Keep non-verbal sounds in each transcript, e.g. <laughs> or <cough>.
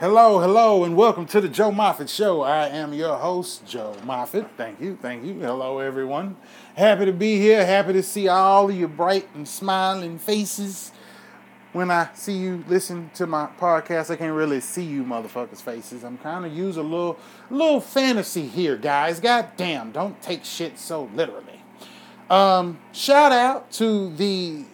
Hello, hello, and welcome to the Joe Moffett Show. I am your host, Joe Moffett. Thank you, thank you. Hello, everyone. Happy to be here. Happy to see all of your bright and smiling faces. When I see you listen to my podcast, I can't really see you motherfuckers' faces. I'm kind of use a little, little fantasy here, guys. God damn, don't take shit so literally. Um, shout out to the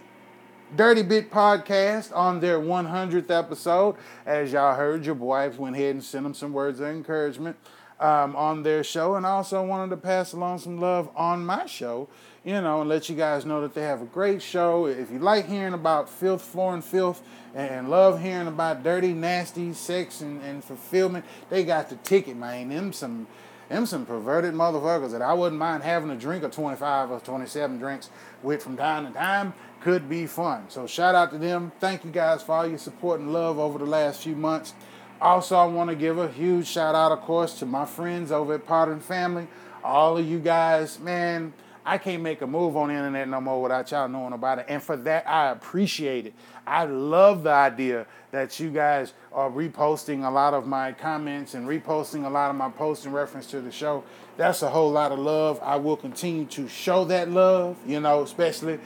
Dirty Bit Podcast on their 100th episode. As y'all heard, your wife went ahead and sent them some words of encouragement um, on their show. And also wanted to pass along some love on my show, you know, and let you guys know that they have a great show. If you like hearing about filth, floor, and filth, and love hearing about dirty, nasty sex and, and fulfillment, they got the ticket, man. Them some them some perverted motherfuckers that I wouldn't mind having a drink of 25 or 27 drinks with from time to time could be fun. So shout out to them. Thank you guys for all your support and love over the last few months. Also, I want to give a huge shout out, of course, to my friends over at Potter and Family. All of you guys, man, I can't make a move on the internet no more without y'all knowing about it. And for that, I appreciate it. I love the idea that you guys are reposting a lot of my comments and reposting a lot of my posts in reference to the show. That's a whole lot of love. I will continue to show that love, you know, especially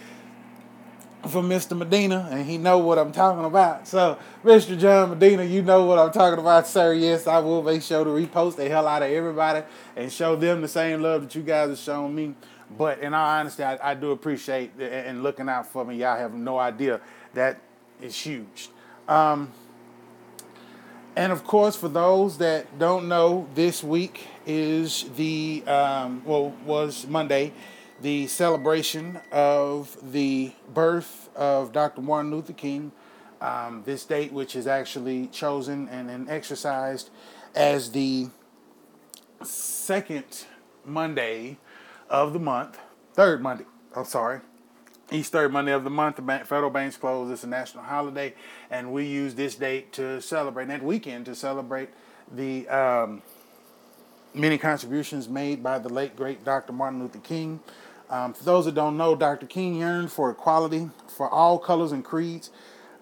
for Mr. Medina, and he know what I'm talking about. So, Mr. John Medina, you know what I'm talking about, sir. Yes, I will make sure to repost the hell out of everybody and show them the same love that you guys have shown me. But in all honesty, I, I do appreciate and looking out for me. Y'all have no idea that is huge. Um, and of course, for those that don't know, this week is the um, well was Monday the celebration of the birth of Dr. Martin Luther King. Um, this date, which is actually chosen and, and exercised as the second Monday of the month, third Monday, I'm sorry, each third Monday of the month, the federal banks close. It's a national holiday, and we use this date to celebrate, that weekend to celebrate the um, many contributions made by the late, great Dr. Martin Luther King. Um, for those that don't know, Dr. King yearned for equality for all colors and creeds.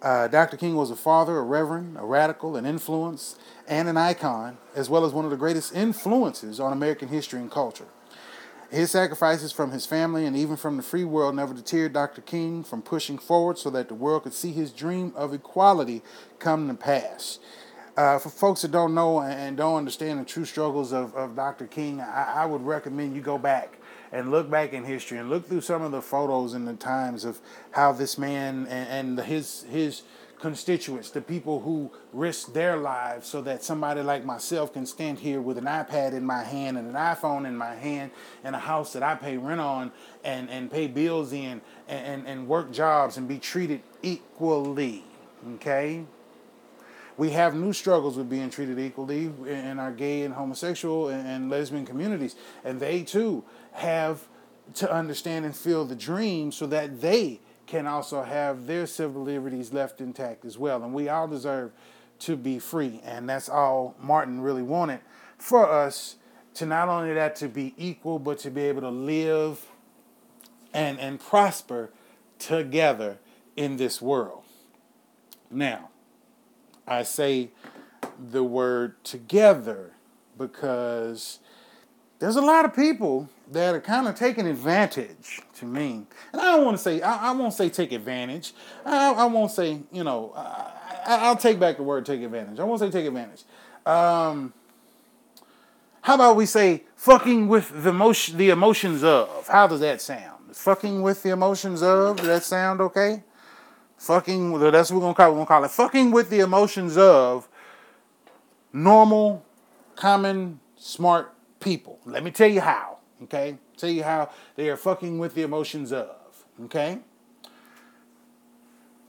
Uh, Dr. King was a father, a reverend, a radical, an influence, and an icon, as well as one of the greatest influences on American history and culture. His sacrifices from his family and even from the free world never deterred Dr. King from pushing forward so that the world could see his dream of equality come to pass. Uh, for folks that don't know and don't understand the true struggles of, of Dr. King, I, I would recommend you go back and look back in history and look through some of the photos and the times of how this man and, and his his constituents, the people who risked their lives so that somebody like myself can stand here with an iPad in my hand and an iPhone in my hand and a house that I pay rent on and, and pay bills in and, and, and work jobs and be treated equally. Okay? We have new struggles with being treated equally in our gay and homosexual and lesbian communities, and they too have to understand and feel the dream so that they can also have their civil liberties left intact as well. And we all deserve to be free. And that's all Martin really wanted for us to not only that to be equal, but to be able to live and, and prosper together in this world. Now, I say the word together because there's a lot of people that are kind of taking advantage to me. And I don't want to say, I, I won't say take advantage. I, I won't say, you know, I, will take back the word take advantage. I won't say take advantage. Um, how about we say fucking with the emotion, the emotions of? How does that sound? Fucking with the emotions of? Does that sound okay? Fucking, that's what we're gonna call it. We're gonna call it fucking with the emotions of normal, common, smart people. Let me tell you how. Okay? Tell you how they are fucking with the emotions of. Okay?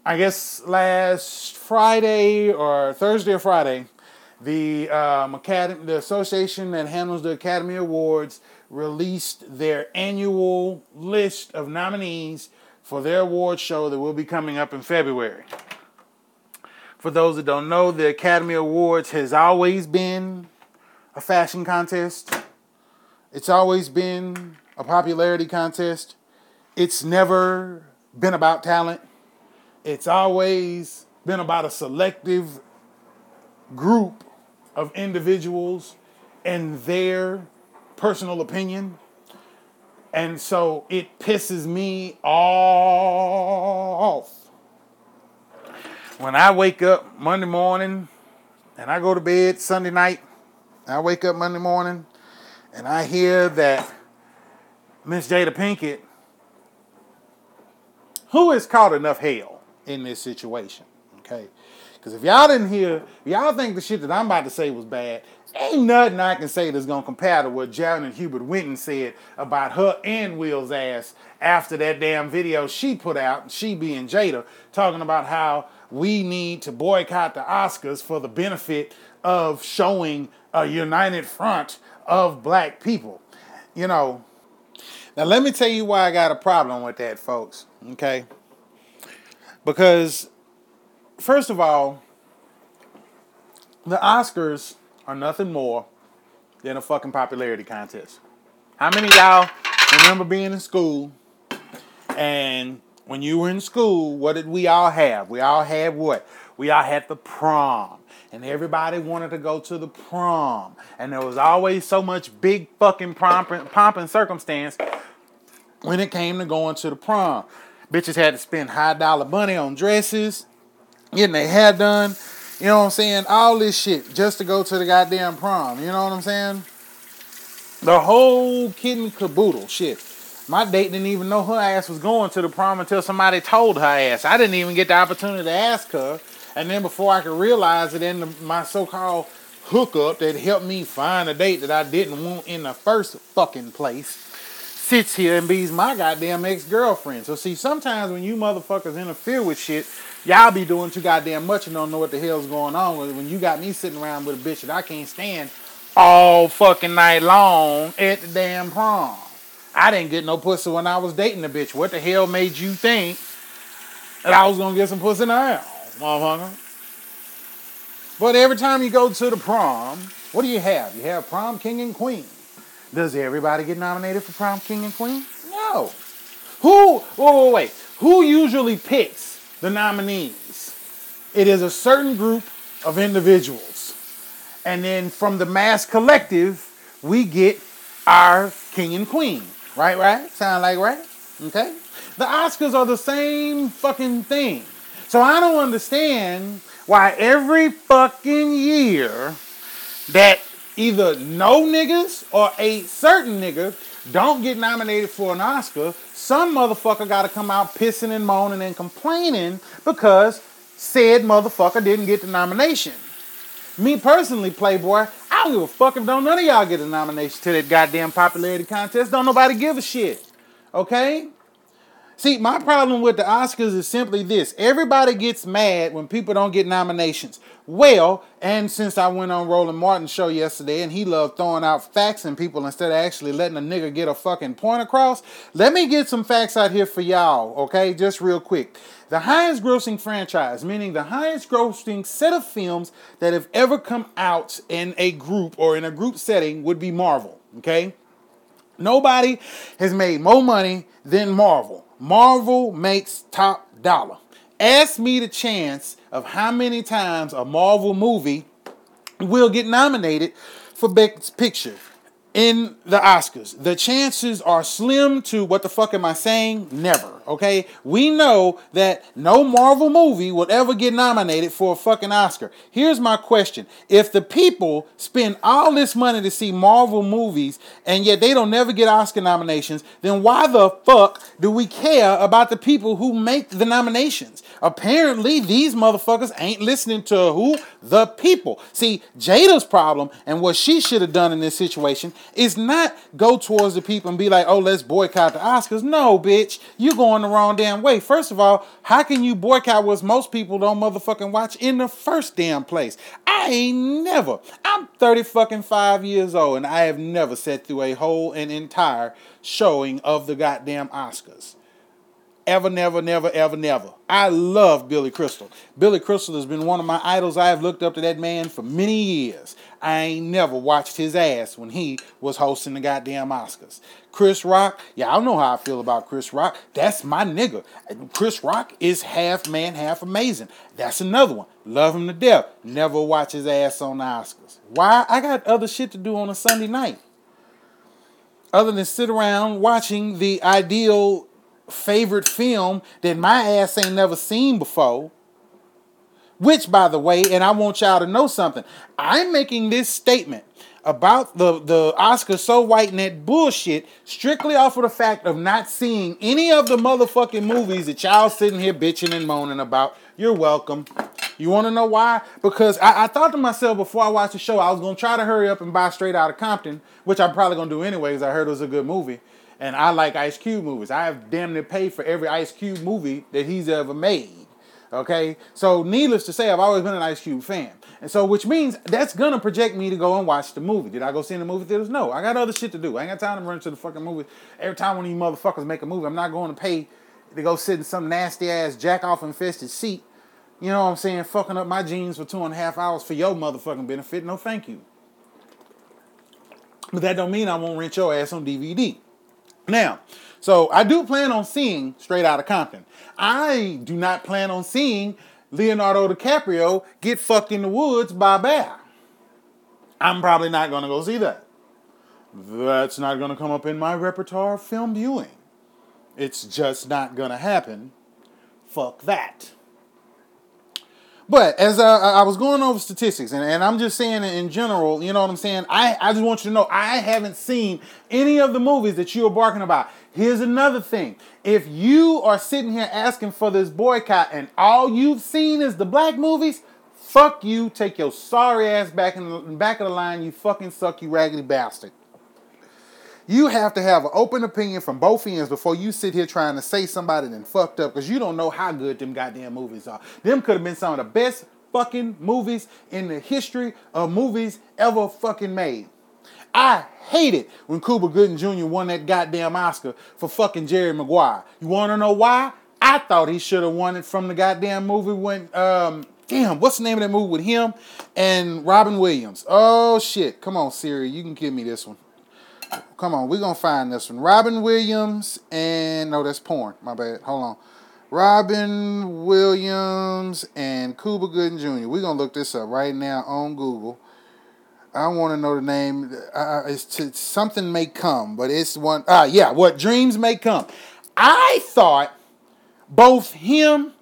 I guess last Friday or Thursday or Friday, the um, Academy, the association that handles the Academy Awards released their annual list of nominees for their award show that will be coming up in February. For those that don't know, the Academy Awards has always been a fashion contest. It's always been a popularity contest. It's never been about talent. It's always been about a selective group of individuals and their personal opinion. And so it pisses me off. When I wake up Monday morning and I go to bed Sunday night, I wake up Monday morning and I hear that Miss Jada Pinkett, who has caught enough hell in this situation, okay? Because if y'all didn't hear, y'all think the shit that I'm about to say was bad, ain't nothing I can say that's gonna compare to what Janet Hubert-Whitten said about her and Will's ass after that damn video she put out, she being Jada, talking about how we need to boycott the Oscars for the benefit of showing a united front of black people. You know, now let me tell you why I got a problem with that, folks. Okay? Because first of all, the Oscars are nothing more than a fucking popularity contest. How many y'all remember being in school and when you were in school, what did we all have? We all had what? We all had the prom. And everybody wanted to go to the prom. And there was always so much big fucking pomp and, pomp and circumstance when it came to going to the prom. Bitches had to spend high dollar money on dresses, getting their hair done, you know what I'm saying? All this shit just to go to the goddamn prom. You know what I'm saying? The whole kid and caboodle shit. My date didn't even know her ass was going to the prom until somebody told her ass. I didn't even get the opportunity to ask her. And then before I could realize it, in the, my so-called hookup that helped me find a date that I didn't want in the first fucking place sits here and be's my goddamn ex-girlfriend. So see, sometimes when you motherfuckers interfere with shit, y'all be doing too goddamn much and don't know what the hell's going on. When you got me sitting around with a bitch that I can't stand all fucking night long at the damn prom. I didn't get no pussy when I was dating the bitch. What the hell made you think that I was gonna get some pussy now, motherfucker? But every time you go to the prom, what do you have? You have prom king and queen. Does everybody get nominated for prom king and queen? No. Who? Wait, wait, wait. Who usually picks the nominees? It is a certain group of individuals, and then from the mass collective, we get our king and queen. Right, right? Sound like right? Okay? The Oscars are the same fucking thing. So I don't understand why every fucking year that either no niggas or a certain nigga don't get nominated for an Oscar, some motherfucker gotta come out pissing and moaning and complaining because said motherfucker didn't get the nomination. Me personally, Playboy, I don't give a fuck if don't none of y'all get a nomination to that goddamn popularity contest. Don't nobody give a shit. Okay? See, my problem with the Oscars is simply this. Everybody gets mad when people don't get nominations. Well, and since I went on Roland Martin's show yesterday and he loved throwing out facts and people instead of actually letting a nigga get a fucking point across, let me get some facts out here for y'all, okay? Just real quick. The highest grossing franchise, meaning the highest grossing set of films that have ever come out in a group or in a group setting would be Marvel, okay? Nobody has made more money than Marvel. Marvel makes top dollar. Ask me the chance of how many times a Marvel movie will get nominated for Best Picture in the Oscars. The chances are slim to what the fuck am I saying? Never. Okay? We know that no Marvel movie will ever get nominated for a fucking Oscar. Here's my question. If the people spend all this money to see Marvel movies and yet they don't never get Oscar nominations, then why the fuck do we care about the people who make the nominations? Apparently, these motherfuckers ain't listening to who? The people. See, Jada's problem and what she should have done in this situation is not go towards the people and be like, oh, let's boycott the Oscars. No, bitch, you're going the wrong damn way. First of all, how can you boycott what most people don't motherfucking watch in the first damn place? I ain't never. I'm 30 fucking five years old and I have never sat through a whole and entire showing of the goddamn Oscars. Ever, never, never, ever, never. I love Billy Crystal. Billy Crystal has been one of my idols. I have looked up to that man for many years. I ain't never watched his ass when he was hosting the goddamn Oscars. Chris Rock, yeah, I know how I feel about Chris Rock. That's my nigga. Chris Rock is half man, half amazing. That's another one. Love him to death. Never watch his ass on the Oscars. Why? I got other shit to do on a Sunday night. Other than sit around watching the ideal favorite film that my ass ain't never seen before. Which, by the way, and I want y'all to know something. I'm making this statement about the, the Oscar so white and bullshit strictly off of the fact of not seeing any of the motherfucking movies that y'all sitting here bitching and moaning about. You're welcome. You want to know why? Because I, I, thought to myself before I watched the show, I was going to try to hurry up and buy Straight Out of Compton, which I'm probably going to do anyways. I heard it was a good movie. And I like Ice Cube movies. I have damn near paid for every Ice Cube movie that he's ever made. Okay? So, needless to say, I've always been an Ice Cube fan. And so, which means that's gonna project me to go and watch the movie. Did I go see in the movie theaters? No. I got other shit to do. I ain't got time to run to the fucking movie. Every time one of you motherfuckers make a movie, I'm not going to pay to go sit in some nasty ass jack off infested seat. You know what I'm saying? Fucking up my jeans for two and a half hours for your motherfucking benefit. No, thank you. But that don't mean I won't rent your ass on DVD. Now, so I do plan on seeing Straight Outta Compton. I do not plan on seeing Leonardo DiCaprio get fucked in the woods by a bear. I'm probably not going to go see that. That's not going to come up in my repertoire of film viewing. It's just not going to happen. Fuck that. But as uh, I was going over statistics, and, and I'm just saying in general, you know what I'm saying? I, I just want you to know I haven't seen any of the movies that you are barking about. Here's another thing. If you are sitting here asking for this boycott and all you've seen is the black movies, fuck you. Take your sorry ass back in the back of the line, you fucking suck, you raggedy bastard. You have to have an open opinion from both ends before you sit here trying to say somebody then fucked up because you don't know how good them goddamn movies are. Them could have been some of the best fucking movies in the history of movies ever fucking made. I hate it when Cuba Gooding Jr. won that goddamn Oscar for fucking Jerry Maguire. You want to know why? I thought he should have won it from the goddamn movie when, um, damn, what's the name of that movie with him and Robin Williams? Oh shit, come on Siri, you can give me this one. Come on, we're gonna find this one. Robin Williams and no, that's porn. My bad. Hold on. Robin Williams and Cuba Gooding Jr. We're gonna look this up right now on Google. I want to know the name. Uh, it's, something may come, but it's one. Ah, yeah. What dreams may come. I thought both him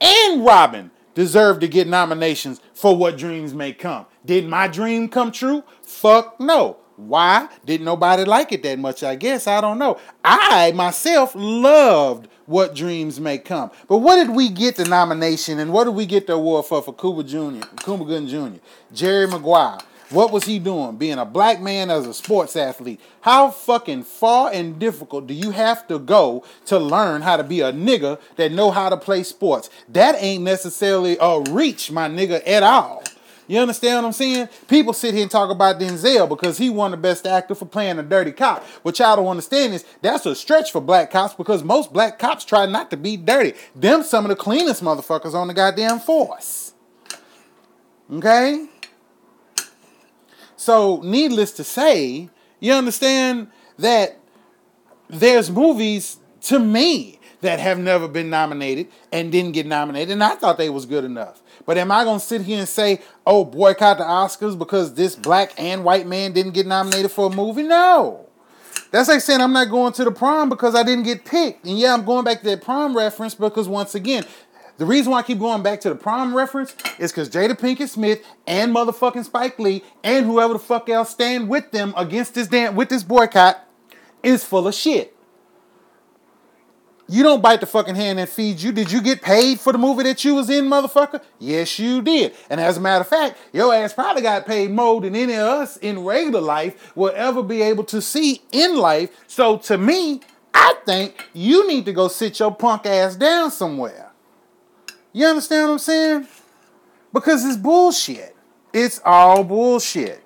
and Robin deserved to get nominations for what dreams may come. Did my dream come true? Fuck no. Why? Didn't nobody like it that much, I guess. I don't know. I myself loved What Dreams May Come. But what did we get the nomination and what did we get the award for for Cuba Jr., Cuba Gooding Jr., Jerry Maguire? What was he doing? Being a black man as a sports athlete. How fucking far and difficult do you have to go to learn how to be a nigga that know how to play sports? That ain't necessarily a reach, my nigga, at all. You understand what I'm saying? People sit here and talk about Denzel because he won the best actor for playing a dirty cop. What y'all don't understand is that's a stretch for black cops because most black cops try not to be dirty. Them some of the cleanest motherfuckers on the goddamn force. Okay? So, needless to say, you understand that there's movies to me that have never been nominated and didn't get nominated, and I thought they was good enough. But am I gonna sit here and say, "Oh, boycott the Oscars because this black and white man didn't get nominated for a movie"? No. That's like saying I'm not going to the prom because I didn't get picked. And yeah, I'm going back to that prom reference because once again, the reason why I keep going back to the prom reference is because Jada Pinkett Smith and motherfucking Spike Lee and whoever the fuck else stand with them against this damn with this boycott is full of shit. You don't bite the fucking hand that feeds you. Did you get paid for the movie that you was in, motherfucker? Yes, you did. And as a matter of fact, your ass probably got paid more than any of us in regular life will ever be able to see in life. So to me, I think you need to go sit your punk ass down somewhere. You understand what I'm saying? Because it's bullshit. It's all bullshit.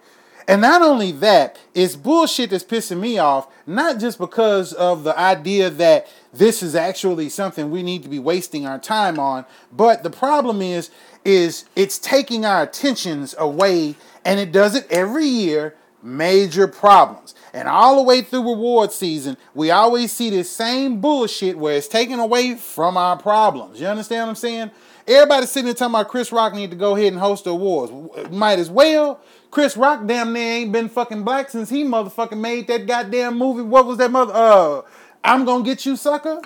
And not only that, it's bullshit that's pissing me off, not just because of the idea that this is actually something we need to be wasting our time on, but the problem is is it's taking our attentions away and it does it every year, major problems. And all the way through reward season, we always see this same bullshit where it's taken away from our problems. You understand what I'm saying? Everybody sitting there talking about Chris Rock need to go ahead and host the awards. Might as well. Chris Rock damn near ain't been fucking black since he motherfucking made that goddamn movie. What was that mother? Uh, I'm gonna get you, sucker.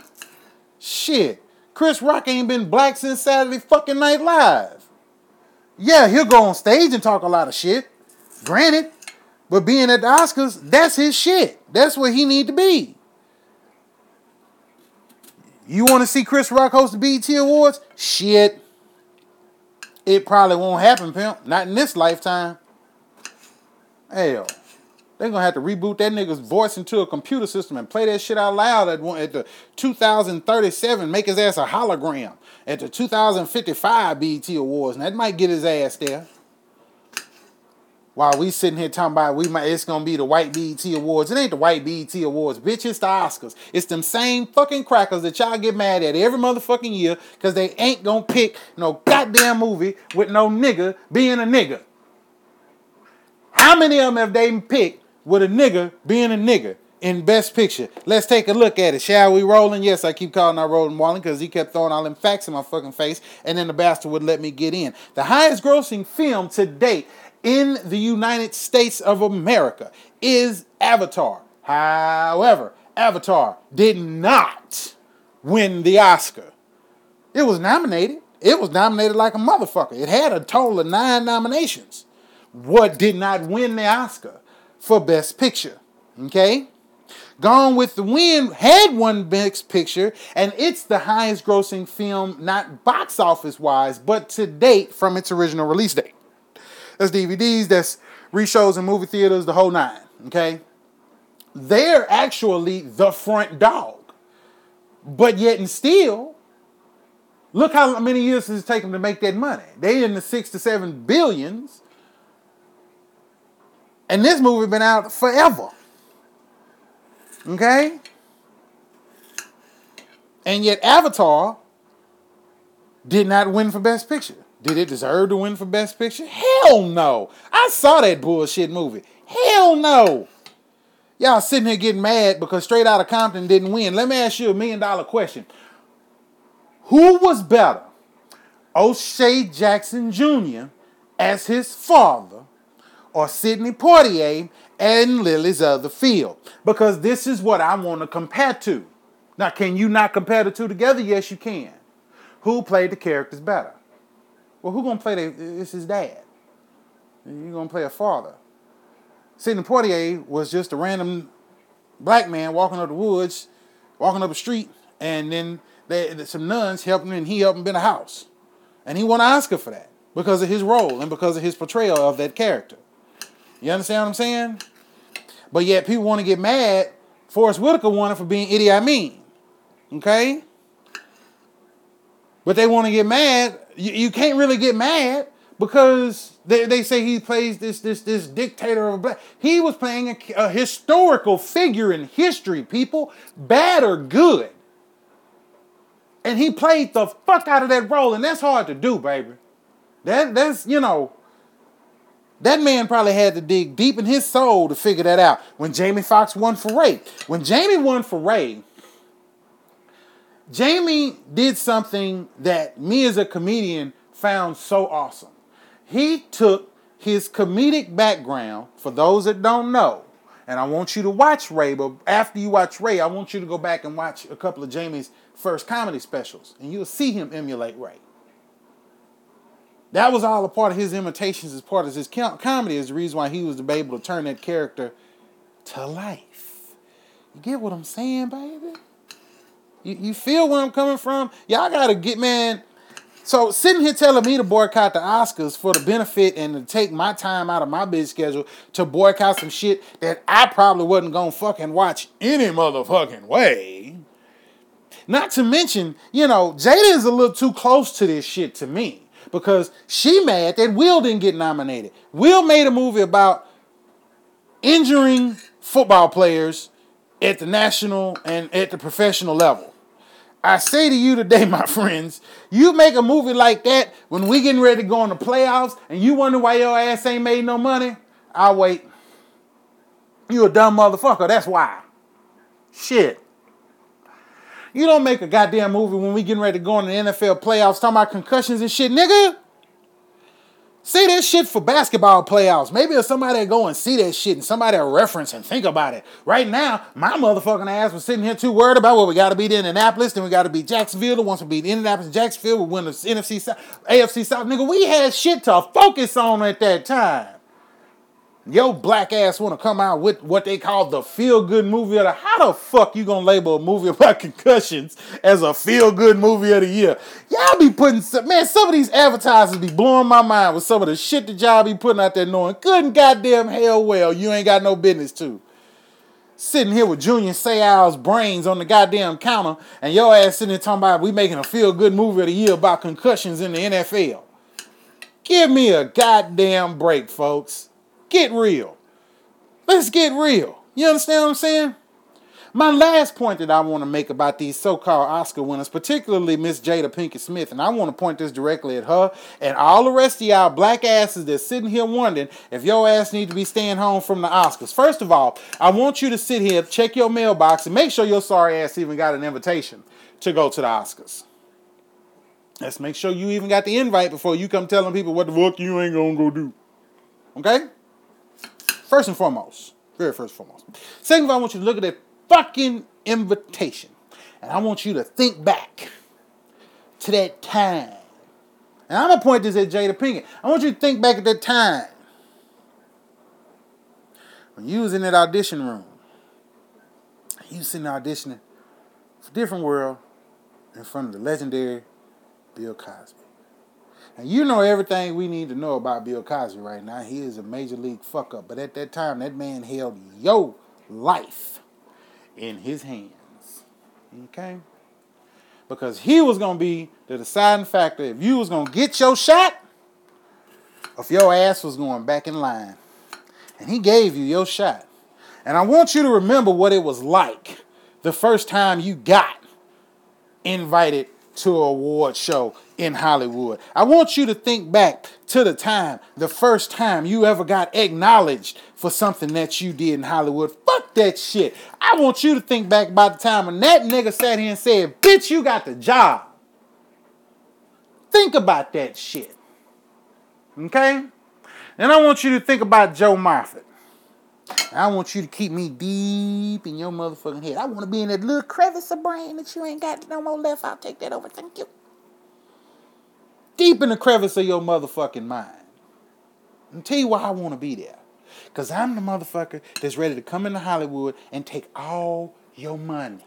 Shit, Chris Rock ain't been black since Saturday fucking Night Live. Yeah, he'll go on stage and talk a lot of shit. Granted, but being at the Oscars, that's his shit. That's where he need to be. You want to see Chris Rock host the BET Awards? Shit. It probably won't happen, pimp. Not in this lifetime. Hell. They're gonna have to reboot that nigga's voice into a computer system and play that shit out loud at, one, at the 2037, make his ass a hologram at the 2055 BET Awards, and that might get his ass there. While we sitting here talking about we might it's gonna be the white BET Awards. It ain't the white BET Awards, bitch. It's the Oscars. It's them same fucking crackers that y'all get mad at every motherfucking year because they ain't gonna pick no goddamn movie with no nigga being a nigga. How many of them have they picked with a nigga being a nigga in Best Picture? Let's take a look at it. Shall we rolling? Yes, I keep calling out Rolling Walling because he kept throwing all them facts in my fucking face, and then the bastard would let me get in. The highest grossing film to date in the United States of America is Avatar. However, Avatar did not win the Oscar. It was nominated. It was nominated like a motherfucker. It had a total of nine nominations. What did not win the Oscar for Best Picture? Okay? Gone with the Wind had one Best Picture, and it's the highest grossing film, not box office wise, but to date from its original release date. That's DVDs, that's reshows in movie theaters, the whole nine. Okay? They're actually the front dog. But yet and still, look how many years it's taken to make that money. They in the six to seven billions. And this movie been out forever. Okay? And yet Avatar did not win for Best Picture. Did it deserve to win for Best Picture? Hell no. I saw that bullshit movie. Hell no. Y'all sitting here getting mad because Straight Outta Compton didn't win. Let me ask you a million dollar question. Who was better? O'Shea Jackson Jr. as his father or Sidney Poitier and Lilies of the Field? Because this is what I want to compare to. Now, can you not compare the two together? Yes, you can. Who played the characters better? Well, who gonna play the? It's his dad. You gonna play a father. Sidney Poitier was just a random black man walking up the woods, walking up the street, and then they, some nuns helped him, and he helped him build a house, and he won an Oscar for that because of his role and because of his portrayal of that character. You understand what I'm saying? But yet people want to get mad. Forest Whitaker it for being Idi Amin. Okay? But they want to get mad you, you can't really get mad because they, they say he plays this this this dictator of a black. He was playing a, a historical figure in history, people, bad or good. And he played the fuck out of that role, and that's hard to do, baby. That that's you know. That man probably had to dig deep in his soul to figure that out. When Jamie Foxx won for Ray, when Jamie won for Ray, Jamie did something that me as a comedian found so awesome. He took his comedic background, for those that don't know, and I want you to watch Ray, but after you watch Ray, I want you to go back and watch a couple of Jamie's first comedy specials, and you'll see him emulate Ray. That was all a part of his imitations, as part of his comedy, is the reason why he was able to turn that character to life. You get what I'm saying, baby? You, you feel where I'm coming from? Y'all gotta get man. So sitting here telling me to boycott the Oscars for the benefit and to take my time out of my busy schedule to boycott some shit that I probably wasn't gonna fucking watch any motherfucking way. Not to mention, you know, Jada is a little too close to this shit to me because she mad that Will didn't get nominated. Will made a movie about injuring football players at the national and at the professional level. I say to you today, <laughs> my friends, you make a movie like that when we getting ready to go in the playoffs and you wonder why your ass ain't made no money, I'll wait. You a dumb motherfucker, that's why. Shit. You don't make a goddamn movie when we getting ready to go in the NFL playoffs talking about concussions and shit, nigga. Say that shit for basketball playoffs. Maybe if somebody go and see that shit and somebody reference and think about it. Right now, my motherfucking ass was sitting here too worried about what we got to beat Indianapolis, then we got to beat Jacksonville. The once we beat Indianapolis Jacksonville, we win the NFC South, AFC South. Nigga, we had shit to focus on at that time. Yo black ass want to come out with what they call the feel good movie of the how the fuck you gonna label a movie <laughs> about concussions as a feel good movie of the year? Y'all be putting some man, some of these advertisers be blowing my mind with some of the shit that y'all be putting out there knowing good and goddamn hell well you ain't got no business to. Sitting here with Junior Seau's brains on the goddamn counter, and your ass sitting there talking about we making a feel good movie of the year about concussions in the NFL. Give me a goddamn break, folks. Get real. Let's get real. You understand what I'm saying? My last point that I want to make about these so-called Oscar winners, particularly Miss Jada Pinkett Smith, and I want to point this directly at her and all the rest of y'all black asses that's sitting here wondering if your ass need to be staying home from the Oscars. First of all, I want you to sit here, check your mailbox, and make sure your sorry ass even got an invitation to go to the Oscars. Let's make sure you even got the invite before you come telling people what the fuck you ain't gonna go do. Okay? First and foremost. Very first and foremost. Second of all, I want you to look at that fucking invitation. And I want you to think back to that time. And I'm gonna point this at Jada Pinkett. I want you to think back at that time. When you was in that audition room. You was sitting auditioning for a Different World in front of the legendary Bill Cosby. And you know everything we need to know about Bill Cosby right now. He is a major league fuck up. But at that time, that man held your life in his hands. Okay? Because he was going to be the deciding factor if you was going to get your shot if your ass was going back in line. And he gave you your shot. And I want you to remember what it was like the first time you got invited to an award show in Hollywood. I want you to think back to the time, the first time you ever got acknowledged for something that you did in Hollywood. Fuck that shit. I want you to think back about the time when that nigga sat here and said, bitch, you got the job. Think about that shit. Okay? And I want you to think about Joe Moffett. I want you to keep me deep in your motherfucking head. I want to be in that little crevice of brain that you ain't got no more left. I'll take that over. Thank you deep in the crevice of your motherfucking mind. And tell you why I want to be there. Because I'm the motherfucker that's ready to come into Hollywood and take all your money.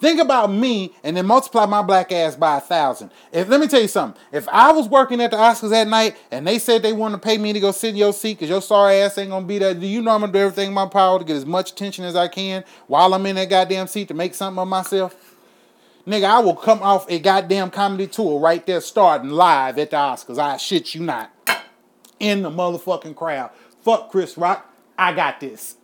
Think about me and then multiply my black ass by a thousand. If let me tell you something. If I was working at the Oscars that night and they said they wanted to pay me to go sit in your seat because your sorry ass ain't gonna be there, do you know I'm gonna do everything in my power to get as much attention as I can while I'm in that goddamn seat to make something of myself? Nigga, I will come off a goddamn comedy tour right there starting live at the Oscars. I shit you not. In the motherfucking crowd. Fuck Chris Rock. I got this.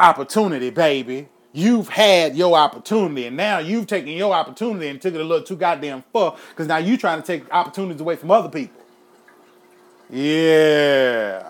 Opportunity, baby. You've had your opportunity, and now you've taken your opportunity and took it a little too goddamn far, because now you're trying to take opportunities away from other people. Yeah.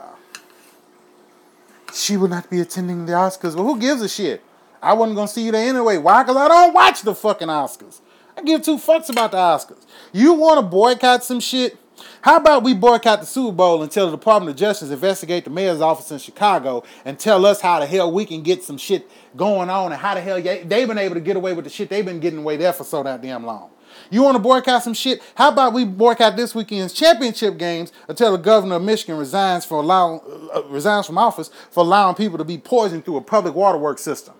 She will not be attending the Oscars. Well, who gives a shit? I wasn't gonna see you there anyway. Why? Because I don't watch the fucking Oscars. I give two fucks about the Oscars. You want to boycott some shit? How about we boycott the Super Bowl until the Department of Justice investigate the mayor's office in Chicago and tell us how the hell we can get some shit going on and how the hell they've been able to get away with the shit they've been getting away there for so damn long. You want to boycott some shit? How about we boycott this weekend's championship games until the governor of Michigan resigns for allowing uh, resigns from office for allowing people to be poisoned through a public waterworks system?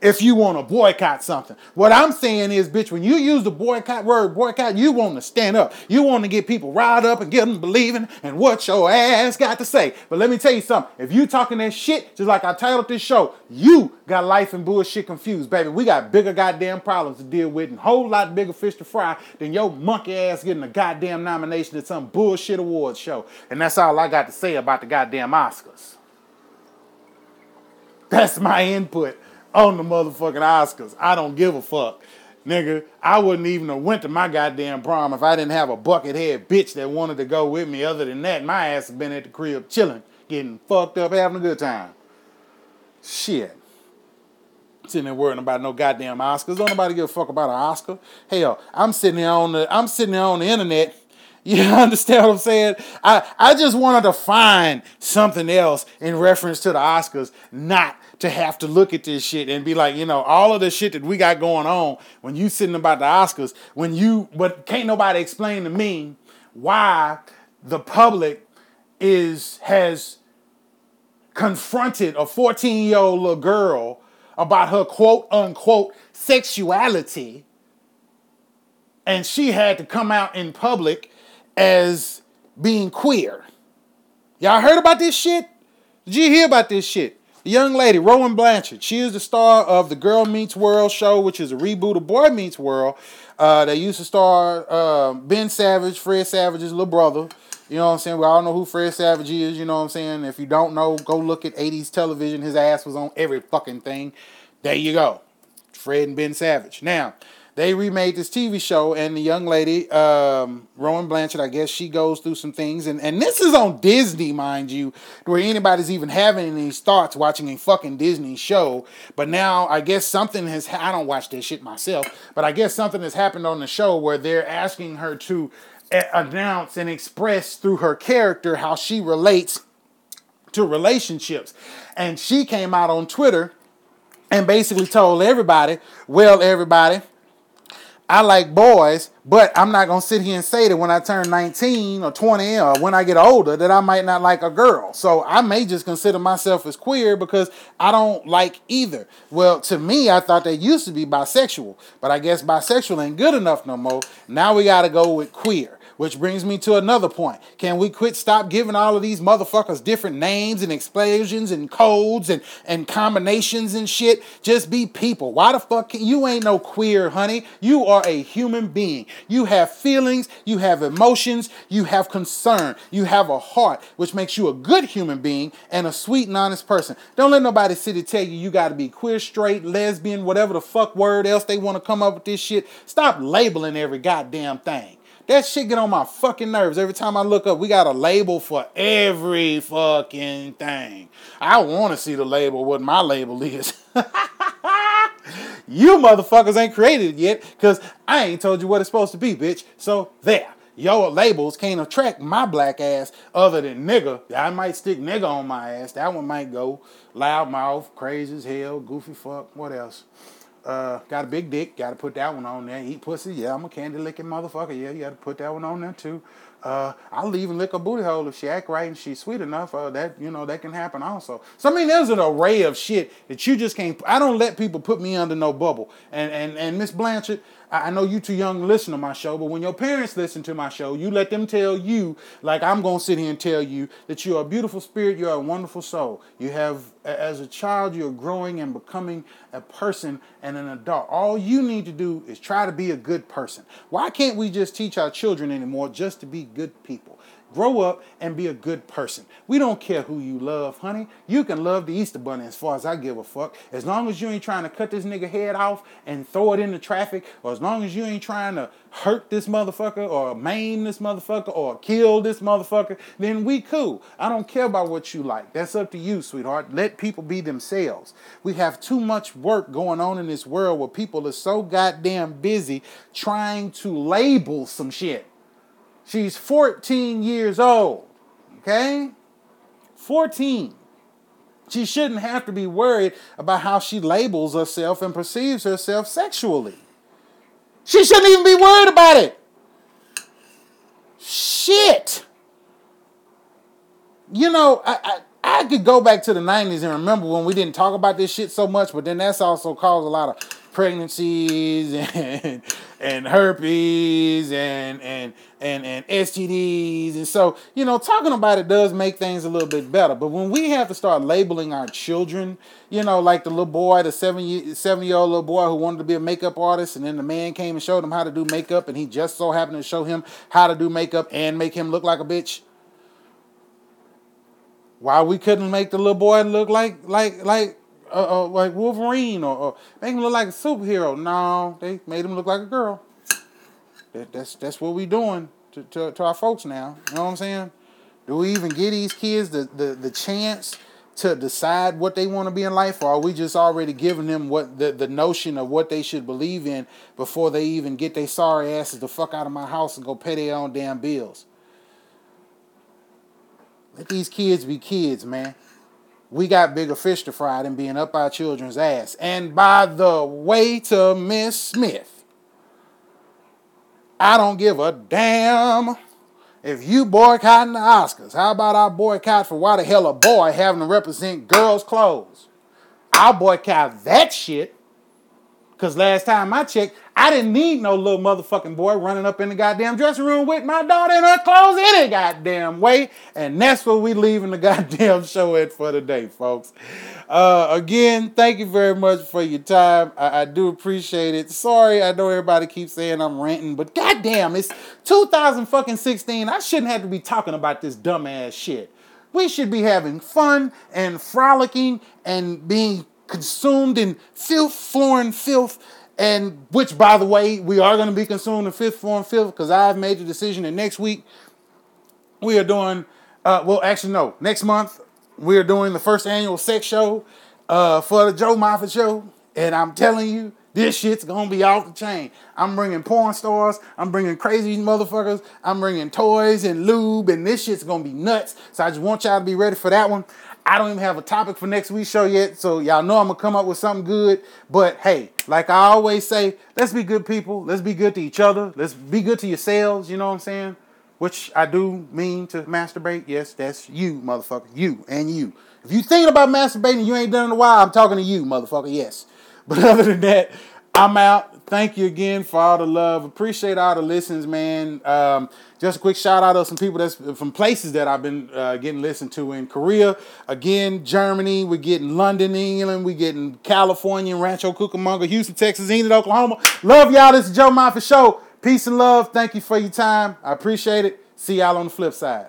If you want to boycott something. What I'm saying is, bitch, when you use the boycott word boycott, you want to stand up. You want to get people riled up and get them believing and what your ass got to say. But let me tell you something. If you talking that shit, just like I titled this show, you got life and bullshit confused, baby. We got bigger goddamn problems to deal with and whole lot bigger fish to fry than your monkey ass getting a goddamn nomination at some bullshit awards show. And that's all I got to say about the goddamn Oscars. That's my input on the motherfucking Oscars. I don't give a fuck. Nigga, I wouldn't even have went to my goddamn prom if I didn't have a buckethead bitch that wanted to go with me. Other than that, my ass has been at the crib chilling, getting fucked up, having a good time. Shit. Sitting there worrying about no goddamn Oscars. Don't nobody give a fuck about an Oscar. Hell, I'm sitting there on the I'm sitting there on the internet. <laughs> You understand what I'm saying? I, I just wanted to find something else in reference to the Oscars, not to have to look at this shit and be like, you know, all of the shit that we got going on when you sitting about the Oscars, when you, but can't nobody explain to me why the public is, has confronted a 14 year old little girl about her quote unquote sexuality and she had to come out in public as being queer. Y'all heard about this shit? Did you hear about this shit? The young lady, Rowan Blanchard, she is the star of the Girl Meets World show, which is a reboot of Boy Meets World. Uh, they used to star uh, Ben Savage, Fred Savage's little brother. You know what I'm saying? We all know who Fred Savage is. You know what I'm saying? If you don't know, go look at 80s television. His ass was on every fucking thing. There you go. Fred and Ben Savage. Now, they remade this TV show, and the young lady, um, Rowan Blanchard, I guess she goes through some things, and, and this is on Disney, mind you, where anybody's even having any thoughts watching a fucking Disney show. But now I guess something has, I don't watch this shit myself, but I guess something has happened on the show where they're asking her to announce and express through her character how she relates to relationships. And she came out on Twitter and basically told everybody, well, everybody, I like boys, but I'm not gonna sit here and say that when I turn 19 or 20 or when I get older that I might not like a girl. So I may just consider myself as queer because I don't like either. Well, to me, I thought they used to be bisexual, but I guess bisexual ain't good enough no more. Now we gotta go with queer. Which brings me to another point. Can we quit stop giving all of these motherfuckers different names and explosions and codes and, and combinations and shit? Just be people. Why the fuck can, you ain't no queer, honey? You are a human being. You have feelings, you have emotions, you have concern, you have a heart, which makes you a good human being and a sweet and honest person. Don't let nobody sit and tell you you gotta be queer, straight, lesbian, whatever the fuck word else they want to come up with this shit. Stop labeling every goddamn thing. That shit get on my fucking nerves. Every time I look up, we got a label for every fucking thing. I want to see the label, what my label is. <laughs> you motherfuckers ain't created it yet, because I ain't told you what it's supposed to be, bitch. So there. Your labels can't attract my black ass other than nigga. I might stick nigga on my ass. That one might go loudmouth, crazy as hell, goofy fuck, what else? Uh, got a big dick, got to put that one on there. Eat pussy, yeah, I'm a candy licking motherfucker. Yeah, you got to put that one on there too. Uh, I'll even lick a booty hole if she act right and she's sweet enough. Uh, that you know that can happen also. So I mean, there's an array of shit that you just can't. I don't let people put me under no bubble. And and and Miss Blanchard, I know you too young to listen to my show, but when your parents listen to my show, you let them tell you, like I'm gonna sit here and tell you, that you're a beautiful spirit, you're a wonderful soul. You have, as a child, you're growing and becoming a person and an adult. All you need to do is try to be a good person. Why can't we just teach our children anymore just to be good people? Grow up and be a good person. We don't care who you love, honey. You can love the Easter Bunny as far as I give a fuck. As long as you ain't trying to cut this nigga head off and throw it in the traffic, or as long as you ain't trying to hurt this motherfucker or maim this motherfucker or kill this motherfucker, then we cool. I don't care about what you like. That's up to you, sweetheart. Let people be themselves. We have too much work going on in this world where people are so goddamn busy trying to label some shit. She's 14 years old. Okay? 14. She shouldn't have to be worried about how she labels herself and perceives herself sexually. She shouldn't even be worried about it. Shit. You know, I, I, I could go back to the 90s and remember when we didn't talk about this shit so much, but then that's also caused a lot of pregnancies <laughs> and and herpes and and and and STDs and so you know talking about it does make things a little bit better. But when we have to start labeling our children you know like the little boy the seven year seven year old little boy who wanted to be a makeup artist and then the man came and showed him how to do makeup and he just so happened to show him how to do makeup and make him look like a bitch. Why we couldn't make the little boy look like like like uh, uh, like Wolverine or, or, make him look like a superhero. No, they made him look like a girl. That, that's that's what we doing to, to, to our folks now. You know what I'm saying? Do we even give these kids the, the, the chance to decide what they want to be in life, or are we just already giving them what the, the notion of what they should believe in before they even get their sorry asses the fuck out of my house and go pay their own damn bills? Let these kids be kids, man we got bigger fish to fry than being up our children's ass. And by the way, to Miss Smith, I don't give a damn if you boycotting the Oscars. How about I boycott for why the hell a boy having to represent girls' clothes? I'll boycott that shit. Because last time I checked, I didn't need no little motherfucking boy running up in the goddamn dressing room with my daughter in her clothes any goddamn way. And that's what we leaving the <laughs> goddamn show at for today, folks. Uh, again, thank you very much for your time. I, I, do appreciate it. Sorry, I know everybody keeps saying I'm ranting, but goddamn, it's 2016. I shouldn't have to be talking about this dumbass shit. We should be having fun and frolicking and being consumed in filth, foreign filth, and which, by the way, we are going to be consumed in fifth, foreign fifth, because I've made the decision that next week we are doing, uh, well, actually, no, next month we are doing the first annual sex show uh, for the Joe Moffett Show. And I'm telling you, this shit's gonna be off the chain. I'm bringing porn stars. I'm bringing crazy motherfuckers. I'm bringing toys and lube, and this shit's gonna be nuts. So I just want y'all to be ready for that one. I don't even have a topic for next week's show yet, so y'all know I'm gonna come up with something good. But hey, like I always say, let's be good people. Let's be good to each other. Let's be good to yourselves. You know what I'm saying? Which I do mean to masturbate. Yes, that's you, motherfucker. You and you. If you thinking about masturbating, you ain't done in a while. I'm talking to you, motherfucker. Yes. But <laughs> other than that, I'm out. Thank you again for all the love. Appreciate all the listens, man. Um, just a quick shout out to some people that's from places that I've been uh, getting listened to in Korea, again, Germany. We're getting London, England. We're getting California, Rancho Cucamonga, Houston, Texas, Enid, Oklahoma. Love y'all. This is Joe Moffett Show. Peace and love. Thank you for your time. I appreciate it. See y'all on the flip side.